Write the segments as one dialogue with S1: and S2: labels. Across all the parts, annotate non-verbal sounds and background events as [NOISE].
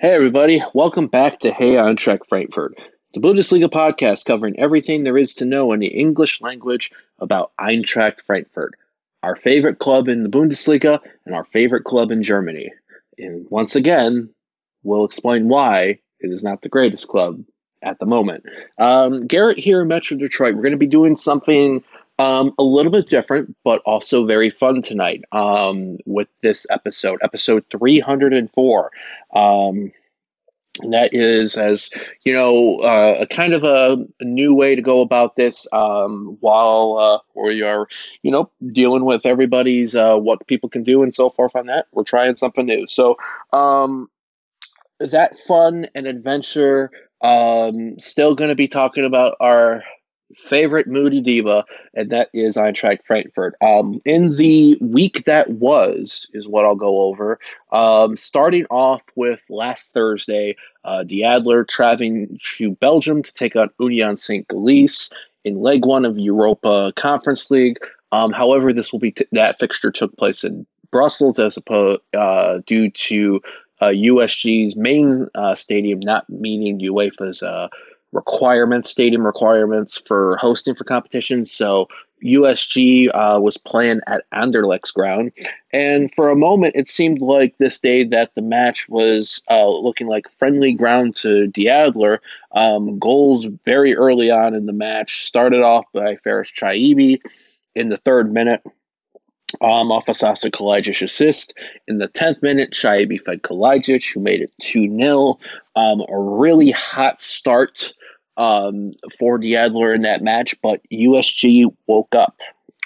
S1: Hey, everybody. Welcome back to Hey Eintracht Frankfurt, the Bundesliga podcast covering everything there is to know in the English language about Eintracht Frankfurt, our favorite club in the Bundesliga and our favorite club in Germany. And once again, we'll explain why it is not the greatest club at the moment. Um, Garrett here in Metro Detroit. We're going to be doing something um, a little bit different, but also very fun tonight um, with this episode, episode 304. Um, and that is as you know uh, a kind of a, a, new way to go about this um, while uh, we are you know dealing with everybody's uh, what people can do and so forth on that we're trying something new so um, that fun and adventure um, still going to be talking about our favorite Moody Diva, and that is Eintracht Frankfurt. Um, in the week that was, is what I'll go over. Um, starting off with last Thursday, uh, the Adler traveling to Belgium to take on Union St. Gilles in leg one of Europa Conference League. Um, however, this will be t- that fixture took place in Brussels as opposed uh, due to uh, USG's main uh, stadium not meeting UEFA's uh, requirements, stadium requirements for hosting for competitions. So USG uh, was playing at Anderlecht's ground, and for a moment it seemed like this day that the match was uh, looking like friendly ground to De Adler. Um, goals very early on in the match started off by Farès Chaibi in the third minute. Um, off a Sasa Kalajdzic assist. In the 10th minute, Chaibi fed Kalajdzic, who made it 2 0. Um, a really hot start um, for De Adler in that match, but USG woke up,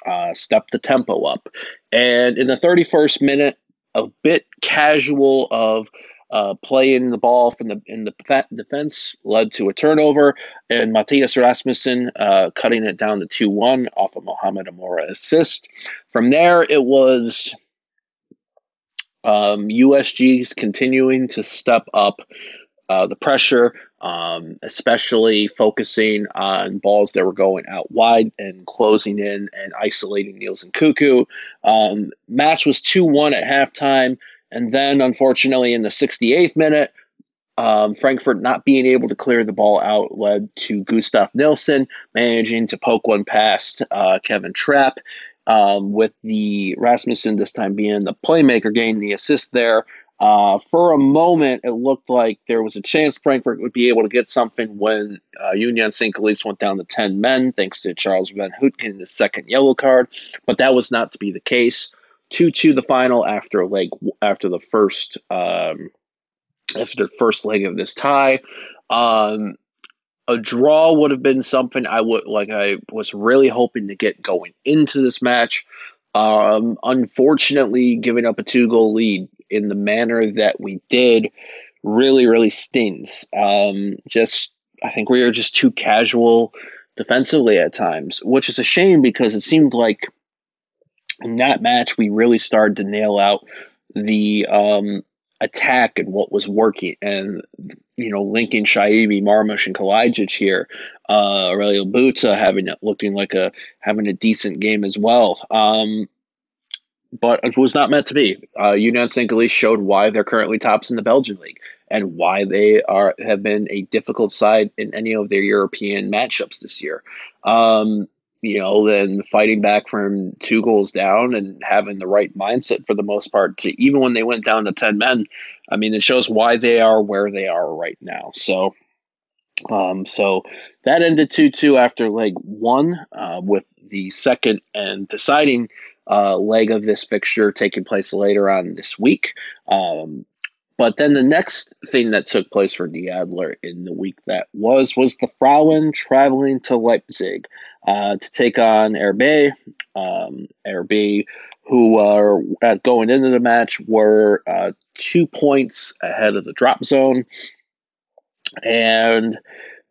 S1: uh, stepped the tempo up. And in the 31st minute, a bit casual of uh, playing the ball from the in the defense led to a turnover, and Matthias Rasmussen uh, cutting it down to 2 1 off of Mohamed Amoura assist. From there, it was um, USG's continuing to step up uh, the pressure, um, especially focusing on balls that were going out wide and closing in and isolating Niels Nkounkou. Um, match was 2 1 at halftime. And then, unfortunately, in the 68th minute, um, Frankfurt not being able to clear the ball out led to Gustaf Nilsson managing to poke one past uh, Kevin Trapp. Um, with the Rasmussen this time being the playmaker, getting the assist there. Uh, for a moment, it looked like there was a chance Frankfurt would be able to get something when uh, Union St. Gilles went down to 10 men, thanks to Charles Vanhoutte, the second yellow card, but that was not to be the case. 2 2 the final after leg after the first um, after the first leg of this tie. Um, a draw would have been something I would like I was really hoping to get going into this match. Um, unfortunately, giving up a two goal lead in the manner that we did really, really stings. Um, just, I think we were just too casual defensively at times, which is a shame because it seemed like in that match we really started to nail out the um, attack and what was working. And, you know, linking Chaibi, Marmoush, and Kalajdzic here, uh, Aurelio Buta having looking like a having a decent game as well. Um, but it was not meant to be. Uh, Union St. Gilles showed why they're currently tops in the Belgian league and why they are have been a difficult side in any of their European matchups this year. Um, you know, then fighting back from two goals down and having the right mindset for the most part to even when they went down to 10 men, I mean, it shows why they are where they are right now. So, um, so that ended 2 2 after leg one, uh, with the second and deciding uh, leg of this fixture taking place later on this week. Um, but then the next thing that took place for Adler in the week that was was the Frauen traveling to Leipzig uh, to take on RB. Um, who are going into the match were uh, two points ahead of the drop zone, and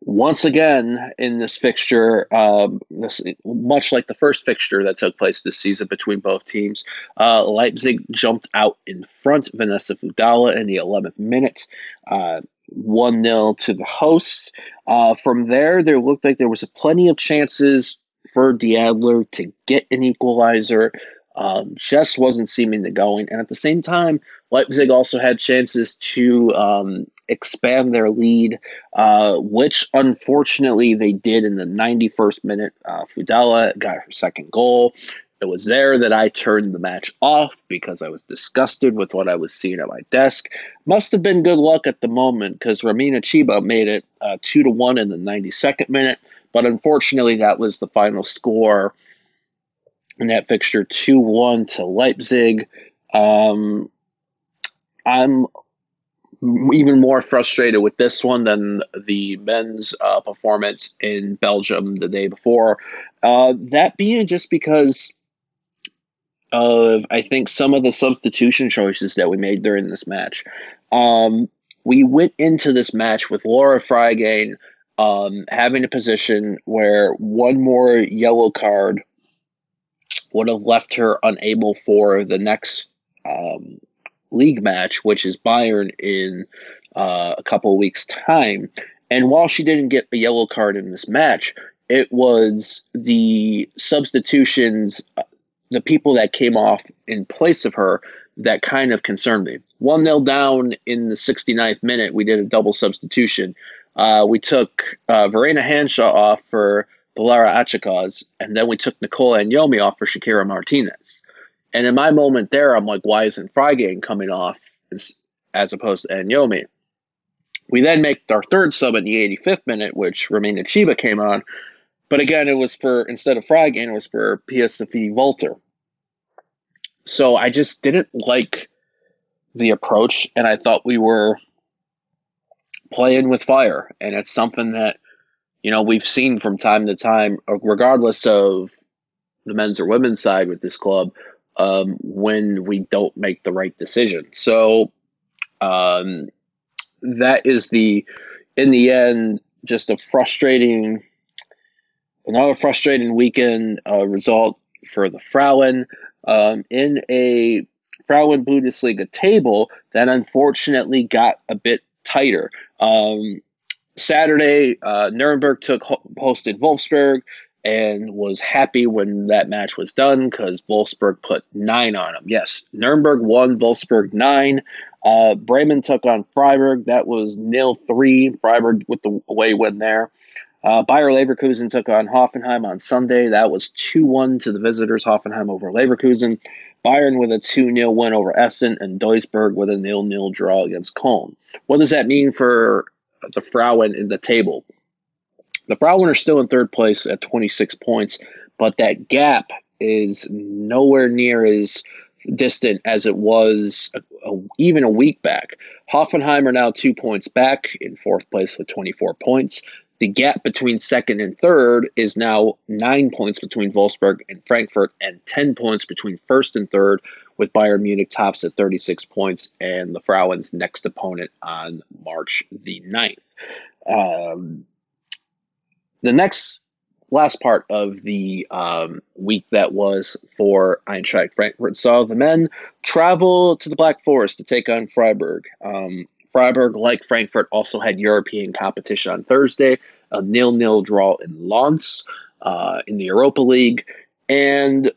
S1: once again in this fixture, um, this, much like the first fixture that took place this season between both teams, uh, Leipzig jumped out in front. Vanessa Fudalla in the 11th minute, uh, 1 0 to the hosts. Uh, from there, there looked like there was plenty of chances for De Adler to get an equalizer. um, just wasn't seeming to going. And at the same time, Leipzig also had chances to um, expand their lead, uh, which unfortunately they did in the 91st minute. Uh, Fudalla got her second goal. It was there that I turned the match off because I was disgusted with what I was seeing at my desk. Must have been good luck at the moment because Remina Chiba made it uh, two to one in the 92nd minute, but unfortunately that was the final score in that fixture, two one to Leipzig. Um, I'm even more frustrated with this one than the men's uh, performance in Belgium the day before. Uh, that being just because of I think some of the substitution choices that we made during this match. Um, we went into this match with Laura Freigang um, having a position where one more yellow card would have left her unable for the next um, league match, which is Bayern in uh, a couple weeks' time. And while she didn't get a yellow card in this match, it was the substitutions, the people that came off in place of her that kind of concerned me. 1 0 down in the 69th minute, we did a double substitution. Uh, we took uh, Verena Hanshaw off for Belara Achikaz, and then we took Nicola Yomi off for Shekiera Martinez. And in my moment there, I'm like, why isn't Freigang coming off as, opposed to Yomi? We then make our third sub in the 85th minute, which Remina Chiba came on. But again, it was for, instead of Freigang, it was for Sophie Walter. So I just didn't like the approach, and I thought we were playing with fire. And it's something that you know, we've seen from time to time, regardless of the men's or women's side with this club, um, when we don't make the right decision. So um, that is the, in the end, just a frustrating, another frustrating weekend uh, result for the Frauen um, in a Frauen Bundesliga table that unfortunately got a bit tighter. Um, Saturday, uh, Nuremberg took hosted Wolfsburg and was happy when that match was done because Wolfsburg put nine on them. Yes, Nuremberg won, Wolfsburg nine. Uh, Bremen took on Freiburg. That was nil three. Freiburg with the away win there. Uh, Bayer Leverkusen took on Hoffenheim on Sunday. That was 2 1 to the visitors, Hoffenheim over Leverkusen. Bayern with a 2 0 win over Essen, and Duisburg with a 0 0 draw against Köln. What does that mean for the Frauen in the table. The Frauen are still in third place at 26 points, but that gap is nowhere near as distant as it was a, a, even a week back. Hoffenheim are now two points back in fourth place with 24 points. The gap between second and third is now nine points between Wolfsburg and Frankfurt, and 10 points between first and third, with Bayern Munich tops at 36 points and the Frauen's next opponent on March the 9th. Um, the next last part of the um, week that was for Eintracht Frankfurt saw the men travel to the Black Forest to take on Freiburg. Um, Freiburg, like Frankfurt, also had European competition on Thursday, a nil-nil draw in Lens uh, in the Europa League, and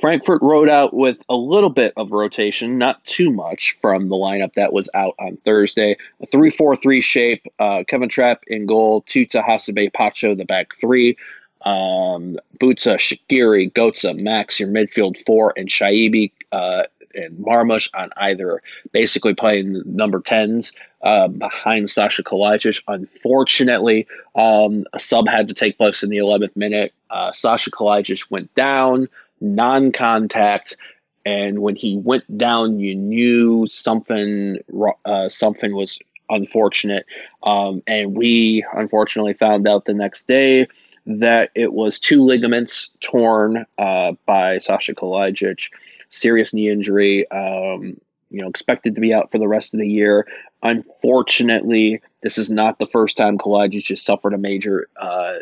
S1: Frankfurt rode out with a little bit of rotation, not too much from the lineup that was out on Thursday. A 3 4 3 shape, uh, Kevin Trapp in goal, Tuta, Hasebe, Pacho, the back three, um, Buta, Shaqiri, Götze, Max, your midfield four, and Chaibi uh, and Marmoush on either, basically playing number 10s uh, behind Sasha Kalajdzic. Unfortunately, um, a sub had to take place in the 11th minute. Uh, Sasha Kalajdzic went down, non contact. And when he went down, you knew something uh, something was unfortunate. Um, and we unfortunately found out the next day that it was two ligaments torn uh, by Sasha Kalajdzic serious knee injury. Um, you know, expected to be out for the rest of the year. Unfortunately, this is not the first time Kalajdzic just suffered a major uh,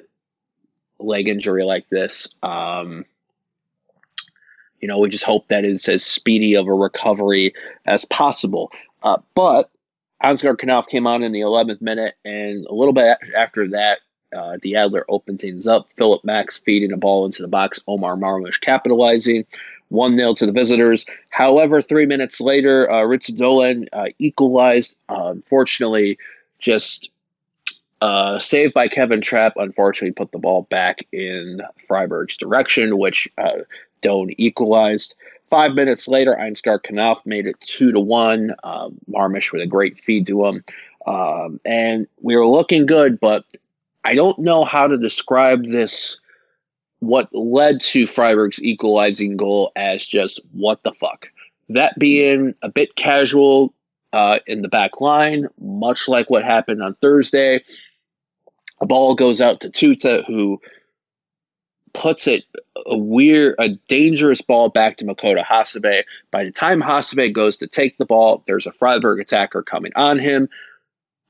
S1: leg injury like this. Um, you know, we just hope that it's as speedy of a recovery as possible. Uh, but Ansgar Knauff came on in the 11th minute, and a little bit after that, Uh, the Adler opened things up. Philip Max feeding a ball into the box. Omar Marmoush capitalizing. 1 0 to the visitors. However, three minutes later, uh, Ritsu Doan uh, equalized. Uh, unfortunately, just uh, saved by Kevin Trapp, unfortunately, put the ball back in Freiburg's direction, which uh, Doan equalized. Five minutes later, Ansgar Knauff made it two to one. Um, Marmoush with a great feed to him, um, and we were looking good. But I don't know how to describe this. What led to Freiburg's equalizing goal as just what the fuck? That being a bit casual uh, in the back line, much like what happened on Thursday. A ball goes out to Tuta, who puts it a weird, a dangerous ball back to Makoto Hasebe. By the time Hasebe goes to take the ball, there's a Freiburg attacker coming on him.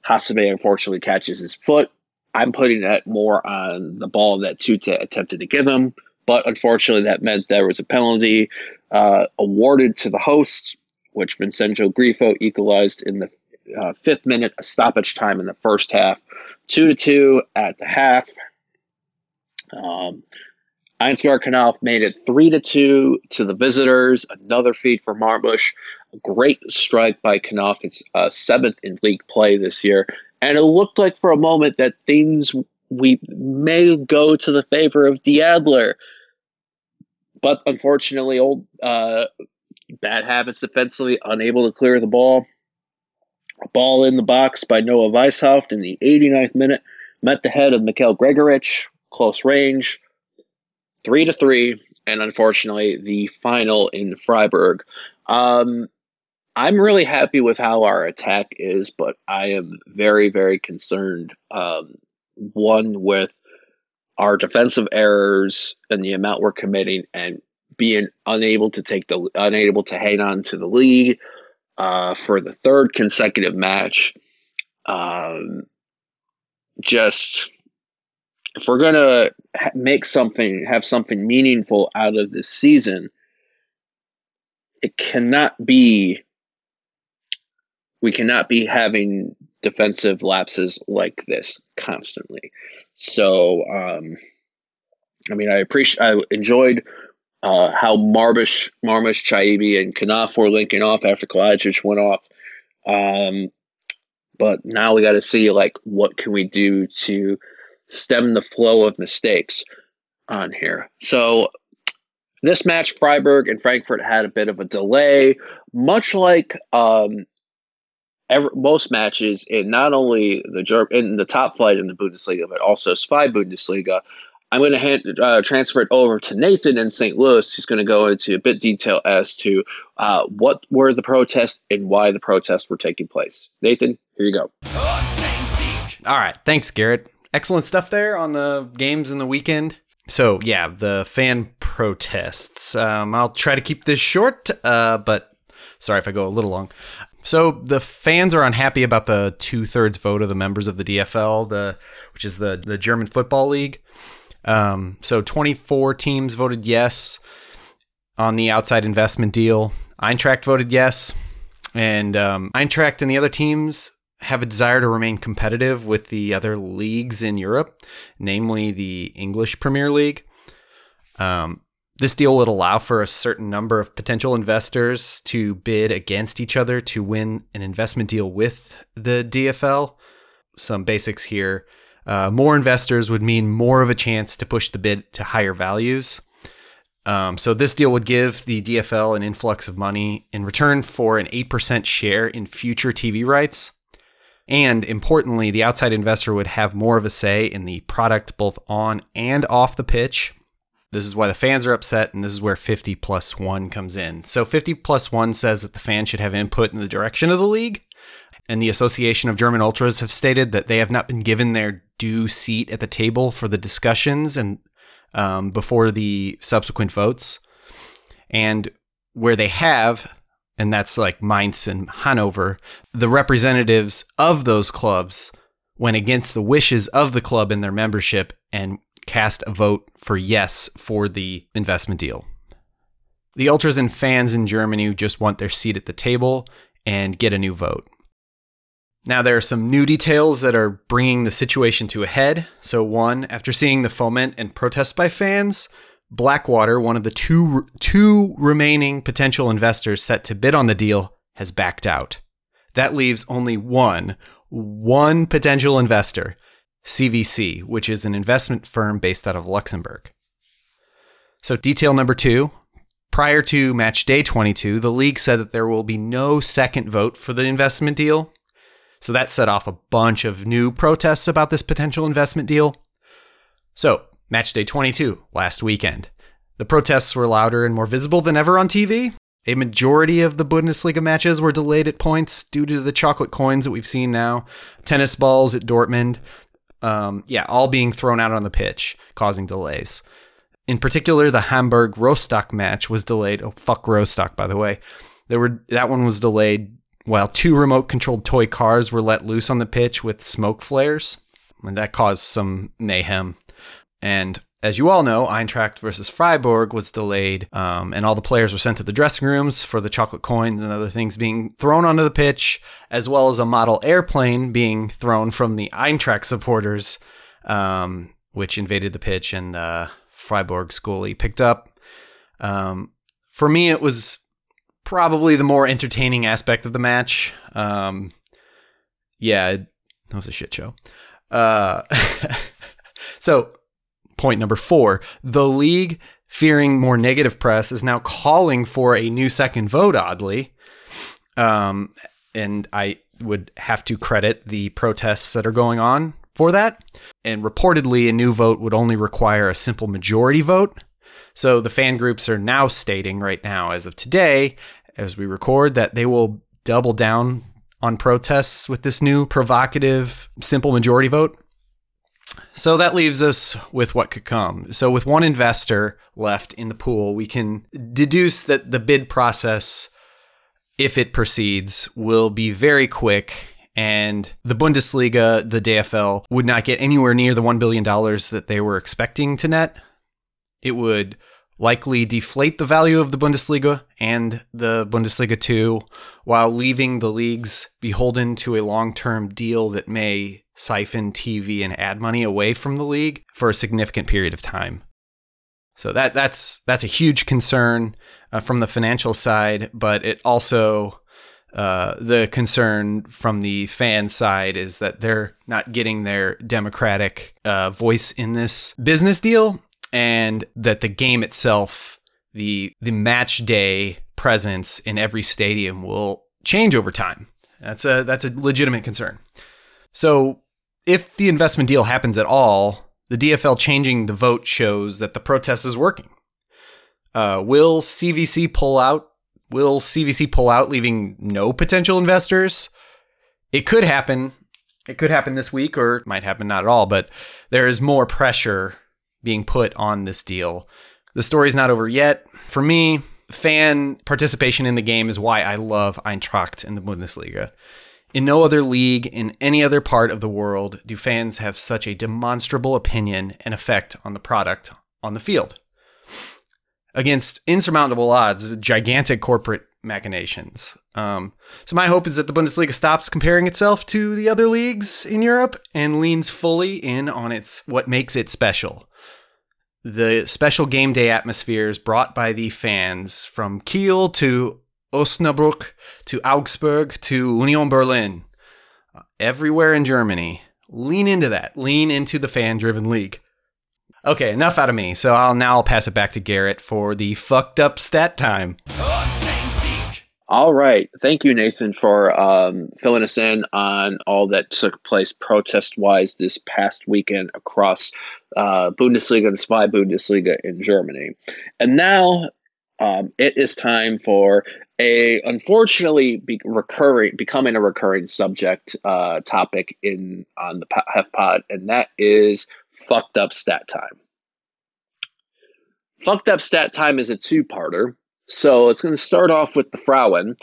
S1: Hasebe unfortunately catches his foot. I'm putting that more on the ball that Tuta attempted to give him, but unfortunately that meant there was a penalty uh, awarded to the host, which Vincenzo Grifo equalized in the uh, fifth minute, stoppage time in the first half, two to two at the half. Um, Knauff made it three to two to the visitors. Another feed for Marmoush. A great strike by Knauff. It's uh, seventh in league play this year, and it looked like for a moment that things we may go to the favor of Diadler. But unfortunately, old uh, bad habits defensively, unable to clear the ball. A ball in the box by Noah Weishaupt in the 89th minute met the head of Michael Gregoritsch, close range three to three, and unfortunately the final in Freiburg. Um, I'm really happy with how our attack is, but I am very, very concerned. Um, one with our defensive errors and the amount we're committing, and being unable to take the unable to hang on to the lead uh, for the third consecutive match. Um, just if we're gonna make something, have something meaningful out of this season, it cannot be. We cannot be having defensive lapses like this constantly. So, um, I mean, I appreciate, I enjoyed uh, how Marbush, Marmoush, Chaibi, and Knauff were linking off after Kalajdzic went off. Um, but now we got to see like what can we do to stem the flow of mistakes on here. So this match, Freiburg and Frankfurt had a bit of a delay, much like um, most matches in not only the in the top flight in the Bundesliga, but also Zwei Bundesliga. I'm going to hand, uh, transfer it over to Nathan in St. Louis, who's going to go into a bit detail as to uh, what were the protests and why the protests were taking place. Nathan, here you go.
S2: All right, thanks, Garrett excellent stuff there on the games in the weekend. So yeah, the fan protests. Um, I'll try to keep this short, uh, but sorry if I go a little long. So the fans are unhappy about the two thirds vote of the members of the DFL, the which is the the German football league. Um, so 24 teams voted yes on the outside investment deal. Eintracht voted yes, and um, Eintracht and the other teams have a desire to remain competitive with the other leagues in Europe, namely the English Premier League. Um, this deal would allow for a certain number of potential investors to bid against each other to win an investment deal with the DFL. Some basics here. Uh, more investors would mean more of a chance to push the bid to higher values. Um, so this deal would give the DFL an influx of money in return for an 8% share in future TV rights. And importantly, the outside investor would have more of a say in the product both on and off the pitch. This is why the fans are upset, and this is where 50 plus 1 comes in. So 50 plus 1 says that the fans should have input in the direction of the league. And the Association of German Ultras have stated that they have not been given their due seat at the table for the discussions and um, before the subsequent votes. And where they have, and that's like Mainz and Hanover, the representatives of those clubs went against the wishes of the club and their membership and cast a vote for yes for the investment deal. The ultras and fans in Germany just want their seat at the table and get a new vote. Now, there are some new details that are bringing the situation to a head. So, one, after seeing the foment and protest by fans, Blackwater, one of the two, two remaining potential investors set to bid on the deal, has backed out. That leaves only one, one potential investor, CVC, which is an investment firm based out of Luxembourg. So, detail number two prior to match day 22, the league said that there will be no second vote for the investment deal. So, that set off a bunch of new protests about this potential investment deal. So, match day 22, last weekend. The protests were louder and more visible than ever on TV. A majority of the Bundesliga matches were delayed at points due to the chocolate coins that we've seen now. Tennis balls at Dortmund, um, yeah, all being thrown out on the pitch, causing delays. In particular, the Hamburg Rostock match was delayed. Oh, fuck Rostock, by the way. There were that one was delayed while two remote-controlled toy cars were let loose on the pitch with smoke flares, and that caused some mayhem. And as you all know, Eintracht versus Freiburg was delayed, um, and all the players were sent to the dressing rooms for the chocolate coins and other things being thrown onto the pitch, as well as a model airplane being thrown from the Eintracht supporters, um, which invaded the pitch and uh, Freiburg goalie picked up. Um, for me, it was probably the more entertaining aspect of the match. Um, yeah, it was a shit show. Uh, [LAUGHS] so point number four the league, fearing more negative press, is now calling for a new second vote, oddly. Um, and I would have to credit the protests that are going on for that. And reportedly, a new vote would only require a simple majority vote. So the fan groups are now stating right now, as of today, as we record, that they will double down on protests with this new provocative simple majority vote. So that leaves us with what could come. So, with one investor left in the pool, we can deduce that the bid process, if it proceeds, will be very quick. And the Bundesliga, the DFL, would not get anywhere near the $1 billion that they were expecting to net. It would likely deflate the value of the Bundesliga and the Bundesliga 2 while leaving the leagues beholden to a long term deal that may siphon TV and ad money away from the league for a significant period of time. So that that's that's a huge concern uh, from the financial side, but it also uh, the concern from the fan side is that they're not getting their democratic uh, voice in this business deal, and that the game itself, the the match day presence in every stadium will change over time. That's a that's a legitimate concern. So if the investment deal happens at all, the DFL changing the vote shows that the protest is working. Uh, will CVC pull out? Will CVC pull out, leaving no potential investors? It could happen. It could happen this week, or it might happen not at all. But there is more pressure being put on this deal. The story's not over yet. For me, fan participation in the game is why I love Eintracht in the Bundesliga. In no other league in any other part of the world do fans have such a demonstrable opinion and effect on the product on the field. Against insurmountable odds, gigantic corporate machinations. Um, so my hope is that the Bundesliga stops comparing itself to the other leagues in Europe and leans fully in on its what makes it special. The special game day atmospheres brought by the fans from Kiel to Osnabrück to Augsburg to Union Berlin, uh, everywhere in Germany. Lean into that. Lean into the fan driven league. Okay, enough out of me. So I'll now pass it back to Garrett for the fucked up stat time.
S1: Oh, All right. Thank you, Nathan, for um, filling us in on all that took place protest wise this past weekend across uh, Bundesliga and Zwei Bundesliga in Germany. And now um, it is time for a unfortunately be recurring becoming a recurring subject uh, topic in on the Hef Pod, and that is fucked up stat time. Fucked up stat time is a two-parter, so it's going to start off with the Frauen,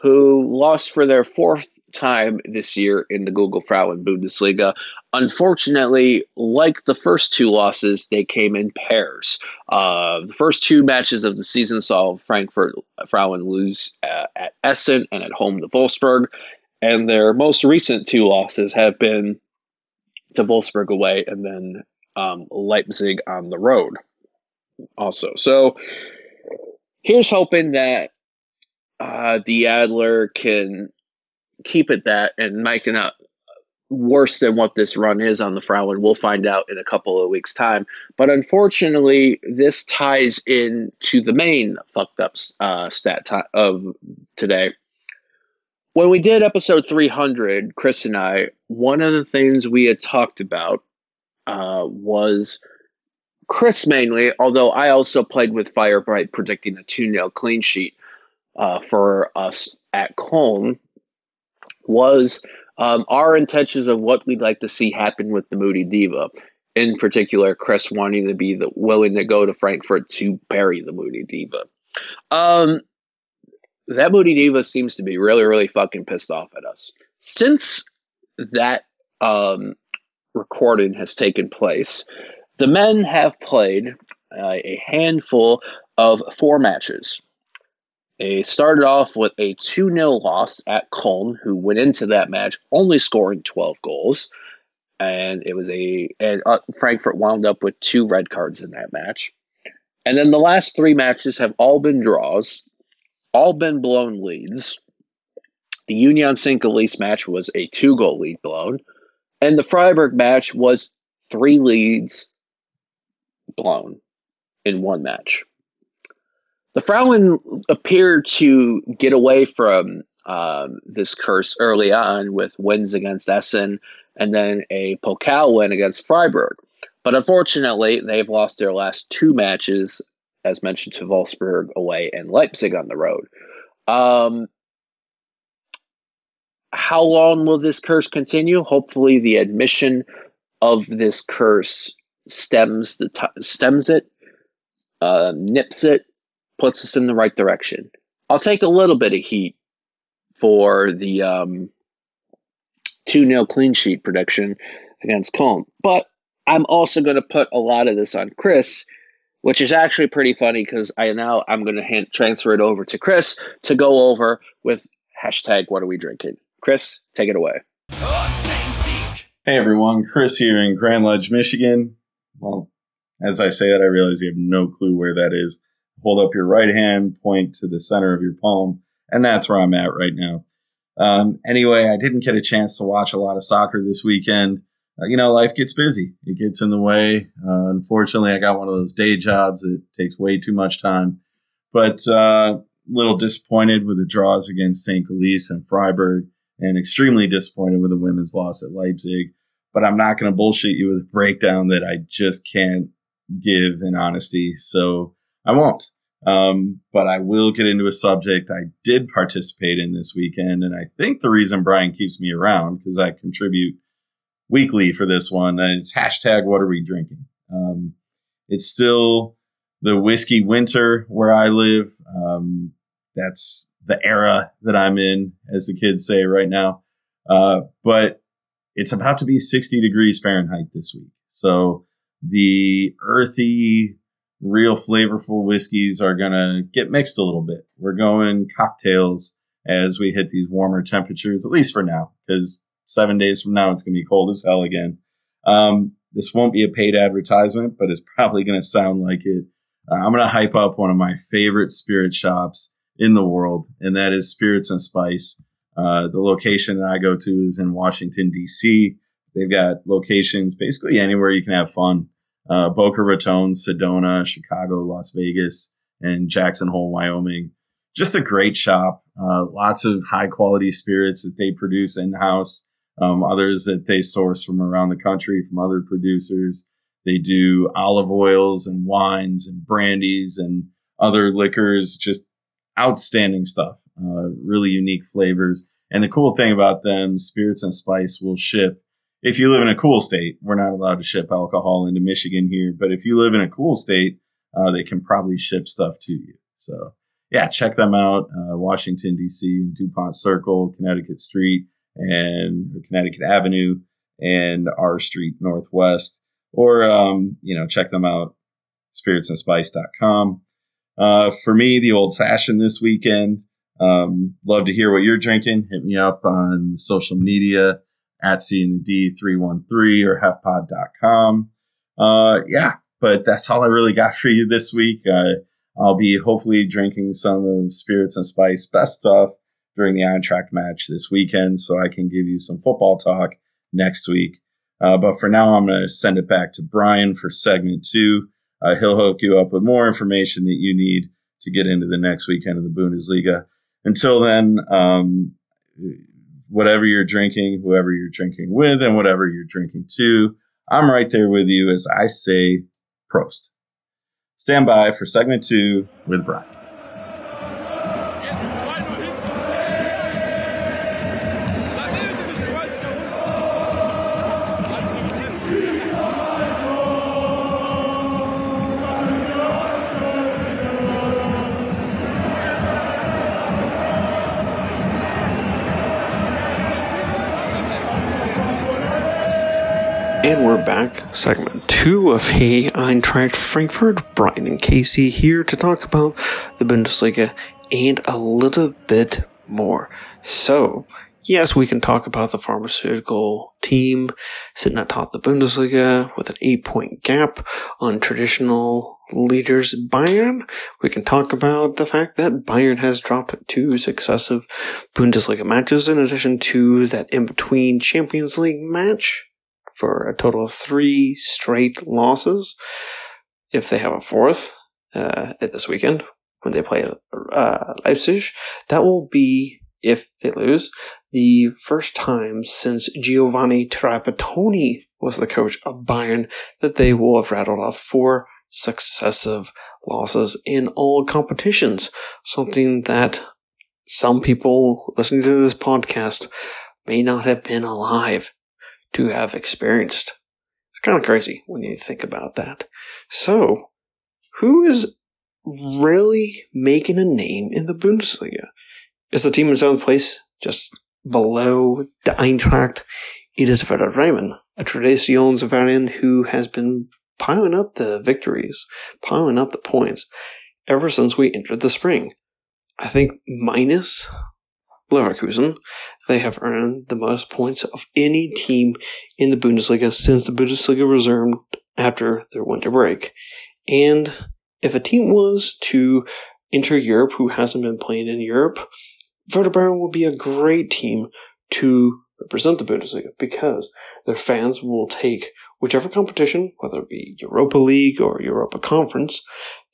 S1: who lost for their fourth time this year in the Google Frauen Bundesliga. Unfortunately, like the first two losses, they came in pairs. Uh, the first two matches of the season saw Frankfurt Frauen lose uh, at Essen and at home to Wolfsburg. And their most recent two losses have been to Wolfsburg away and then um, Leipzig on the road also. So here's hoping that uh, the Adler can keep it that and make it not worse than what this run is on the Frauen. We'll find out in a couple of weeks' time. But unfortunately, this ties in to the main fucked up uh, stat of today. When we did episode 300, Chris and I, one of the things we had talked about uh, was Chris mainly, although I also played with Firebright predicting a 2 0 clean sheet uh, for us at Cologne, was um, our intentions of what we'd like to see happen with the Moody Diva. In particular, Chris wanting to be the, willing to go to Frankfurt to bury the Moody Diva. Um, that Moody Diva seems to be really, really fucking pissed off at us. Since that um, recording has taken place, the men have played uh, a handful of four matches. They started off with a 2 0 loss at Köln, who went into that match only scoring 12 goals. And it was a. And uh, Frankfurt wound up with two red cards in that match. And then the last three matches have all been draws, all been blown leads. The Union St. Gilles match was a two goal lead blown. And the Freiburg match was three leads blown in one match. The Frauen appeared to get away from um, this curse early on with wins against Essen and then a Pokal win against Freiburg. But unfortunately, they've lost their last two matches, as mentioned, to Wolfsburg away and Leipzig on the road. Um, how long will this curse continue? Hopefully, the admission of this curse stems the t- stems it, uh, nips it, puts us in the right direction. I'll take a little bit of heat for the um, 2 0 clean sheet prediction against Cologne. But I'm also going to put a lot of this on Chris, which is actually pretty funny because I now I'm going to transfer it over to Chris to go over with hashtag What Are We Drinking. Chris, take it away.
S3: Hey everyone, Chris here in Grand Ledge, Michigan. Well, as I say that, I realize you have no clue where that is hold up your right hand, point to the center of your palm, and that's where I'm at right now. Um, anyway, I didn't get a chance to watch a lot of soccer this weekend. Uh, you know, life gets busy; it gets in the way. Uh, unfortunately, I got one of those day jobs that takes way too much time. But a uh, little disappointed with the draws against St. Gilles and Freiburg, and extremely disappointed with the women's loss at Leipzig. But I'm not going to bullshit you with a breakdown that I just can't give in honesty. So I won't. Um, but I will get into a subject I did participate in this weekend. And I think the reason Brian keeps me around, because I contribute weekly for this one, is hashtag what are we drinking? Um, it's still the whiskey winter where I live. Um, that's the era that I'm in, as the kids say right now. Uh, but it's about to be 60 degrees Fahrenheit this week. So the earthy, real flavorful whiskeys are going to get mixed a little bit. We're going cocktails as we hit these warmer temperatures, at least for now, because seven days from now, it's going to be cold as hell again. Um, this won't be a paid advertisement, but it's [LAUGHS] probably going to sound like it. Uh, I'm going to hype up one of my favorite spirit shops in the world, and that is Spirits and Spice. Uh, the location that I go to is in Washington, D.C. They've got locations basically anywhere you can have fun uh, Boca Raton, Sedona, Chicago, Las Vegas, and Jackson Hole, Wyoming. Just a great shop. Uh, lots of high quality spirits that they produce in house. Um, others that they source from around the country from other producers. They do olive oils and wines and brandies and other liquors. Just outstanding stuff. Uh, really unique flavors. And the cool thing about them, Spirits and Spice will ship if you live in a cool state, we're not allowed to ship alcohol into Michigan here. But if you live in a cool state, uh, they can probably ship stuff to you. So yeah, check them out. Uh, Washington D.C. And DuPont Circle, Connecticut Street, and Connecticut Avenue, and R Street Northwest. Or um, you know, check them out. Spiritsandspice.com. Uh, for me, the old fashioned this weekend. Um, love to hear what you're drinking. Hit me up on social media at C and the D313 or hefpod.com. Uh, yeah, but that's all I really got for you this week. Uh, I'll be hopefully drinking some of Spirits and Spice best stuff during the Eintracht match this weekend so I can give you some football talk next week. Uh, but for now, I'm going to send it back to Brian for segment two. Uh, he'll hook you up with more information that you need to get into the next weekend of the Bundesliga. Until then, um, whatever you're drinking, whoever you're drinking with, and whatever you're drinking to, I'm right there with you as I say Prost. Stand by for segment two with Brian.
S4: Back, segment two of Hey Eintracht Frankfurt. Brian and Casey here to talk about the Bundesliga and a little bit more. So, yes, we can talk about the pharmaceutical team sitting atop the Bundesliga with an eight point gap on traditional leaders Bayern. We can talk about the fact that Bayern has dropped two successive Bundesliga matches in addition to that in between Champions League match for a total of three straight losses. If they have a fourth uh, this weekend when they play uh, Leipzig, that will be, if they lose, the first time since Giovanni Trapattoni was the coach of Bayern that they will have rattled off four successive losses in all competitions. Something that some people listening to this podcast may not have been alive to have experienced. It's kind of crazy when you think about that. So, who is really making a name in the Bundesliga? Is the team in seventh place just below the Eintracht? It is Werder Bremen, a Traditionsverein who has been piling up the victories, piling up the points ever since we entered the spring. I think minus Leverkusen, they have earned the most points of any team in the Bundesliga since the Bundesliga resumed after their winter break. And if a team was to enter Europe who hasn't been playing in Europe, Werder Bremen would be a great team to represent the Bundesliga because their fans will take whichever competition, whether it be Europa League or Europa Conference,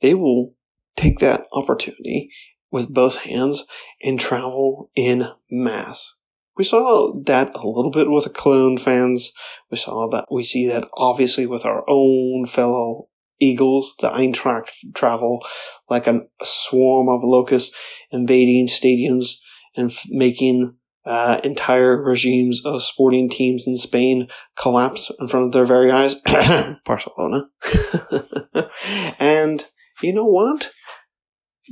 S4: they will take that opportunity with both hands and travel in mass. We saw that a little bit with the Köln fans. We saw that, we see that obviously with our own fellow Eagles, the Eintracht travel like a swarm of locusts invading stadiums and f- making uh, entire regimes of sporting teams in Spain collapse in front of their very eyes. [COUGHS] Barcelona. [LAUGHS] and you know what?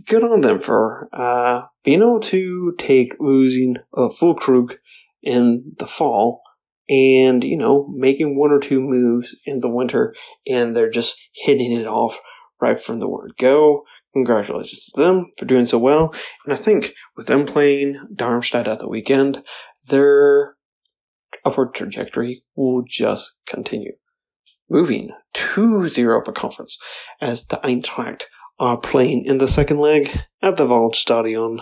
S4: Good on them for uh, being able to take losing a Füllkrug in the fall and, you know, making one or two moves in the winter and they're just hitting it off right from the word go. Congratulations to them for doing so well. And I think with them playing Darmstadt at the weekend, their upward trajectory will just continue. Moving to the Europa Conference as the Eintracht are playing in the second leg at the Waldstadion.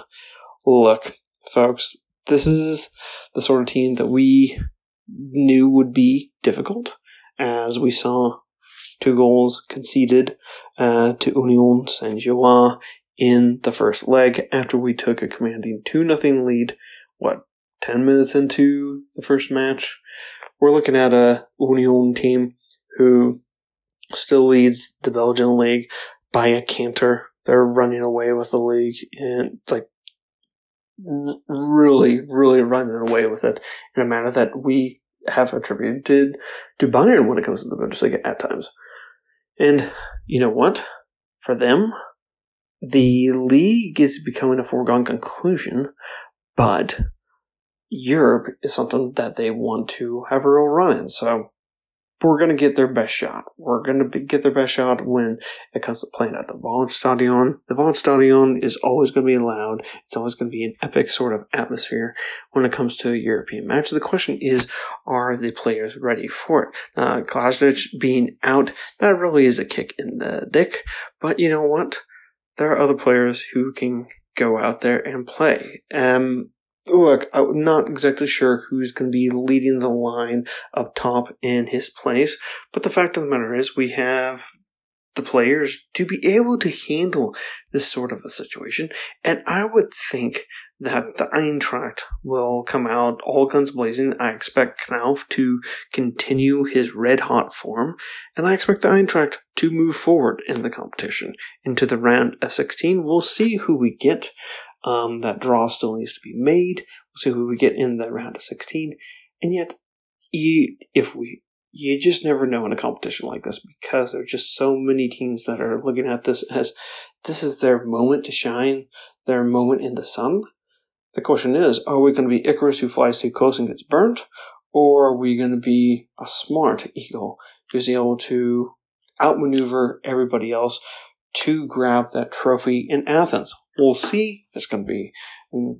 S4: Look, folks, this is the sort of team that we knew would be difficult, as we saw two goals conceded uh, to Union Saint-Gilloise in the first leg after we took a commanding 2 0 lead, what, 10 minutes into the first match? We're looking at a Union team who still leads the Belgian league by a canter. They're running away with the league and like really, really running away with it in a manner that we have attributed to Bayern when it comes to the Bundesliga at times. And you know what? For them, the league is becoming a foregone conclusion, but Europe is something that they want to have a real run in. So we're going to get their best shot. We're going to get their best shot when it comes to playing at the Waldstadion. The Waldstadion is always going to be loud. It's always going to be an epic sort of atmosphere when it comes to a European match. The question is, are the players ready for it? Uh, Glasnich being out, that really is a kick in the dick. But you know what? There are other players who can go out there and play. Um, look, I'm not exactly sure who's going to be leading the line up top in his place, but the fact of the matter is we have the players to be able to handle this sort of a situation. And I would think that the Eintracht will come out all guns blazing. I expect Knauff to continue his red hot form, and I expect the Eintracht to move forward in the competition into the round of 16. We'll see who we get. Um, that draw still needs to be made. We'll see who we get in the round of 16. And yet, you, if we, you just never know in a competition like this because there are just so many teams that are looking at this as this is their moment to shine, their moment in the sun. The question is, are we going to be Icarus who flies too close and gets burnt? Or are we going to be a smart eagle who's able to outmaneuver everybody else to grab that trophy in Athens. We'll see. It's going to be a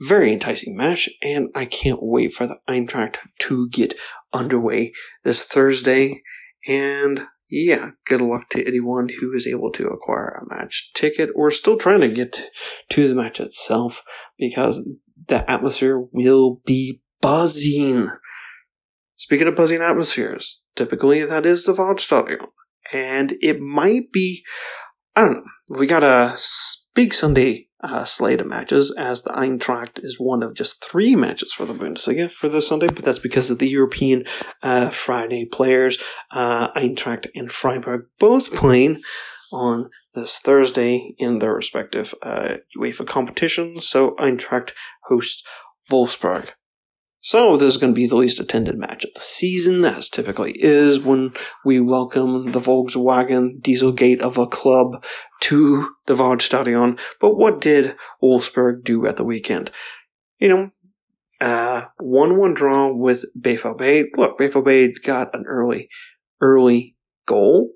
S4: very enticing match, and I can't wait for the Eintracht to get underway this Thursday. And yeah, good luck to anyone who is able to acquire a match ticket or still trying to get to the match itself because the atmosphere will be buzzing. Speaking of buzzing atmospheres, typically that is the Waldstadion. And it might be I don't know. We got a big Sunday uh, slate of matches, as the Eintracht is one of just three matches for the Bundesliga for this Sunday, but that's because of the European uh, Friday players. Uh, Eintracht and Freiburg both playing on this Thursday in their respective uh, UEFA competitions. So Eintracht hosts Wolfsburg. So this is going to be the least attended match of the season, as typically is when we welcome the Volkswagen Dieselgate of a club to the Waldstadion. But what did Wolfsburg do at the weekend? You know, uh, 1-1 draw with BVB. Look, BVB got an early, early goal.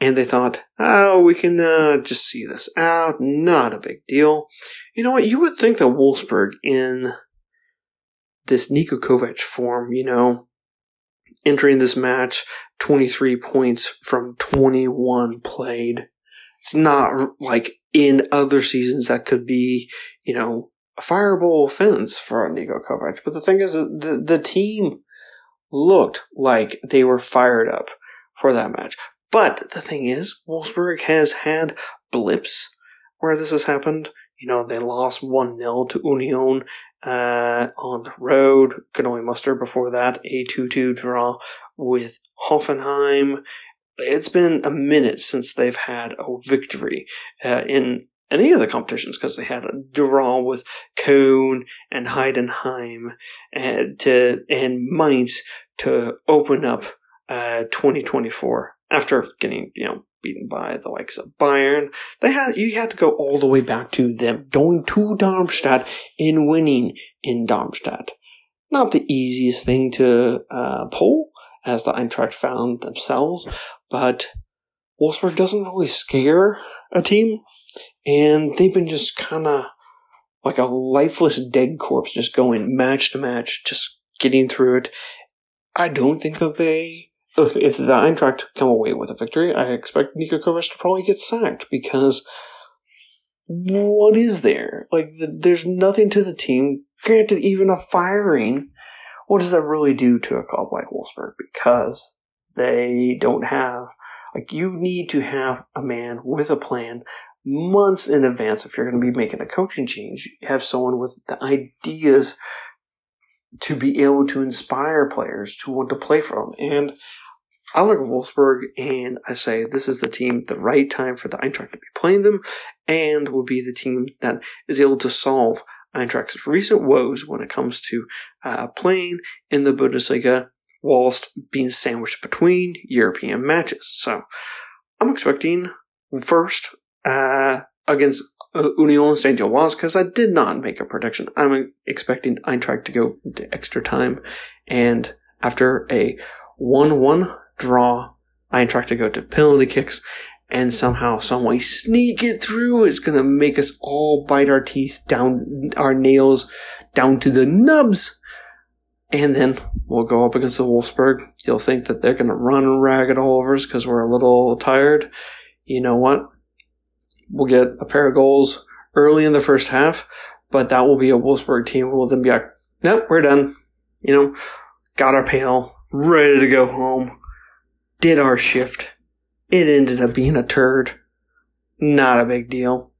S4: And they thought, oh, we can uh, just see this out. Not a big deal. You know what? You would think that Wolfsburg in this Niko Kovac form, you know, entering this match, 23 points from 21 played. It's not like in other seasons that could be, you know, a fireable offense for Niko Kovac. But the thing is, the, the team looked like they were fired up for that match. But the thing is, Wolfsburg has had blips where this has happened. You know, they lost 1 0 to Union uh, on the road. Could only muster before that a 2 2 draw with Hoffenheim. It's been a minute since they've had a victory uh, in any of the competitions because they had a draw with Köln and Heidenheim and to and Mainz to open up uh, 2024 after getting you know beaten by the likes of Bayern. They had you had to go all the way back to them going to Darmstadt and winning in Darmstadt. Not the easiest thing to uh, pull, as the Eintracht found themselves, but Wolfsburg doesn't really scare a team, and they've been just kind of like a lifeless dead corpse, just going match to match, just getting through it. I don't think that they if the Eintracht come away with a victory, I expect Niko Kovac to probably get sacked because what is there? Like, the, there's nothing to the team. Granted, even a firing, what does that really do to a club like Wolfsburg? Because they don't have, like, you need to have a man with a plan months in advance if you're going to be making a coaching change. Have someone with the ideas to be able to inspire players to want to play for them. And I look at Wolfsburg and I say this is the team, the right time for the Eintracht to be playing them, and will be the team that is able to solve Eintracht's recent woes when it comes to uh, playing in the Bundesliga whilst being sandwiched between European matches. So I'm expecting first uh, against uh, Union Saint Gilloise because I did not make a prediction. I'm expecting Eintracht to go into extra time, and after a 1 1 draw. Eintracht to go to penalty kicks and somehow, someway sneak it through. It's going to make us all bite our teeth down, our nails down to the nubs. And then we'll go up against the Wolfsburg. You'll think that they're going to run ragged all over us because we're a little tired. You know what? We'll get a pair of goals early in the first half, but that will be a Wolfsburg team who will then be like, nope, we're done. You know, got our pail, ready to go home, did our shift it ended up being a turd. Not a big deal.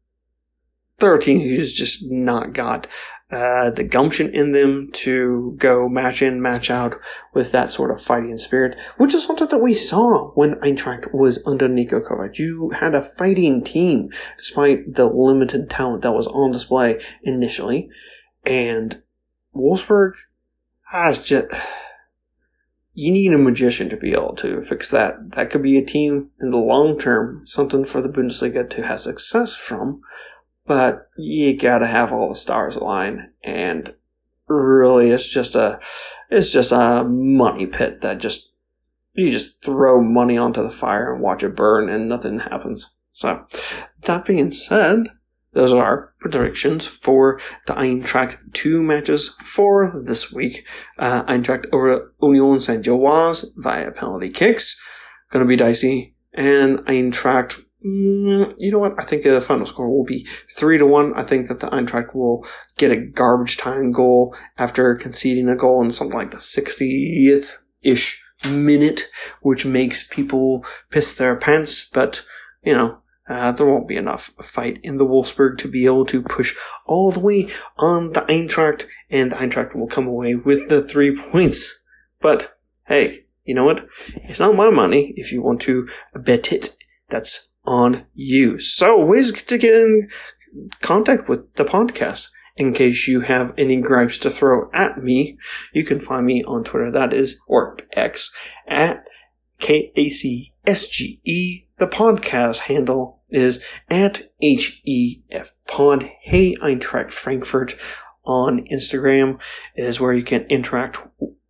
S4: They're a team who's just not got uh, the gumption in them to go match in, match out with that sort of fighting spirit, which is something that we saw when Eintracht was under Niko Kovac. You had a fighting team despite the limited talent that was on display initially, and Wolfsburg has just you need a magician to be able to fix that. That could be a team in the long term, something for the Bundesliga to have success from, but you gotta have all the stars align, and really it's just a, it's just a money pit that just, you just throw money onto the fire and watch it burn and nothing happens. So, that being said, those are our predictions for the Eintracht 2 matches for this week. Uh, Eintracht over Union Saint Gilloise via penalty kicks. To be dicey. And Eintracht, mm, you know what? I think the final score will be 3 to 1. I think that the Eintracht will get a garbage time goal after conceding a goal in something like the 60th ish minute, which makes people piss their pants. But, you know, uh, there won't be enough fight in the Wolfsburg to be able to push all the way on the Eintracht, and the Eintracht will come away with the three points. But hey, you know what? It's not my money. If you want to bet it, that's on you. So ways to get in contact with the podcast. In case you have any gripes to throw at me, you can find me on Twitter. That is, or X, at K A C S G E. The podcast handle is at HEF Pod. Hey Eintracht Frankfurt on Instagram is where you can interact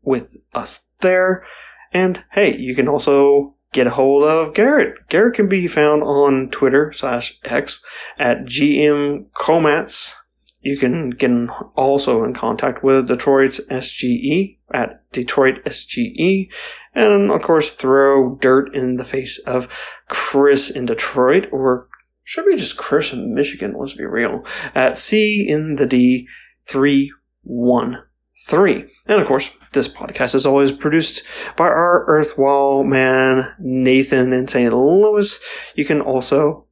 S4: with us there. And hey, you can also get a hold of Garrett. Garrett can be found on Twitter slash X at GM Komatz. You can get also in contact with Detroit's SGE at Detroit SGE, and of course throw dirt in the face of Chris in Detroit, or should be just Chris in Michigan. Let's be real. At C in the D three one three, and of course this podcast is always produced by our Earthwall man Nathan in St. Louis. You can also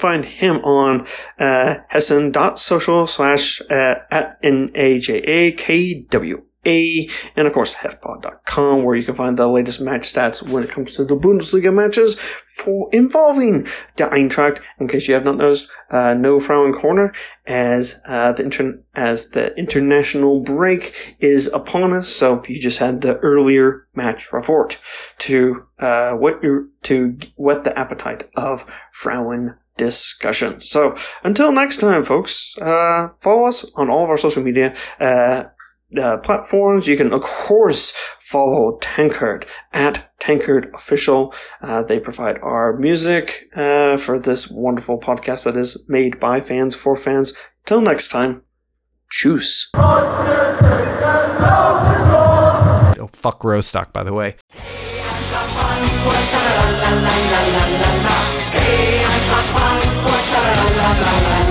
S4: find him on uh, hessen.social slash uh, at N-A-J-A-K-W a, and of course, hefpod.com, where you can find the latest match stats when it comes to the Bundesliga matches for involving the Eintracht. In case you have not noticed, uh, no Frauen Corner as uh, the inter- as the international break is upon us. So you just had the earlier match report to uh, what to whet the appetite of Frauen discussion. So until next time, folks, uh, follow us on all of our social media. Uh, uh, platforms. You can, of course, follow Tankard at Tankard Official. Uh, they provide our music uh, for this wonderful podcast that is made by fans for fans. Till next time, choose.
S2: Oh, fuck Rostock, by the way. Hey, la la la la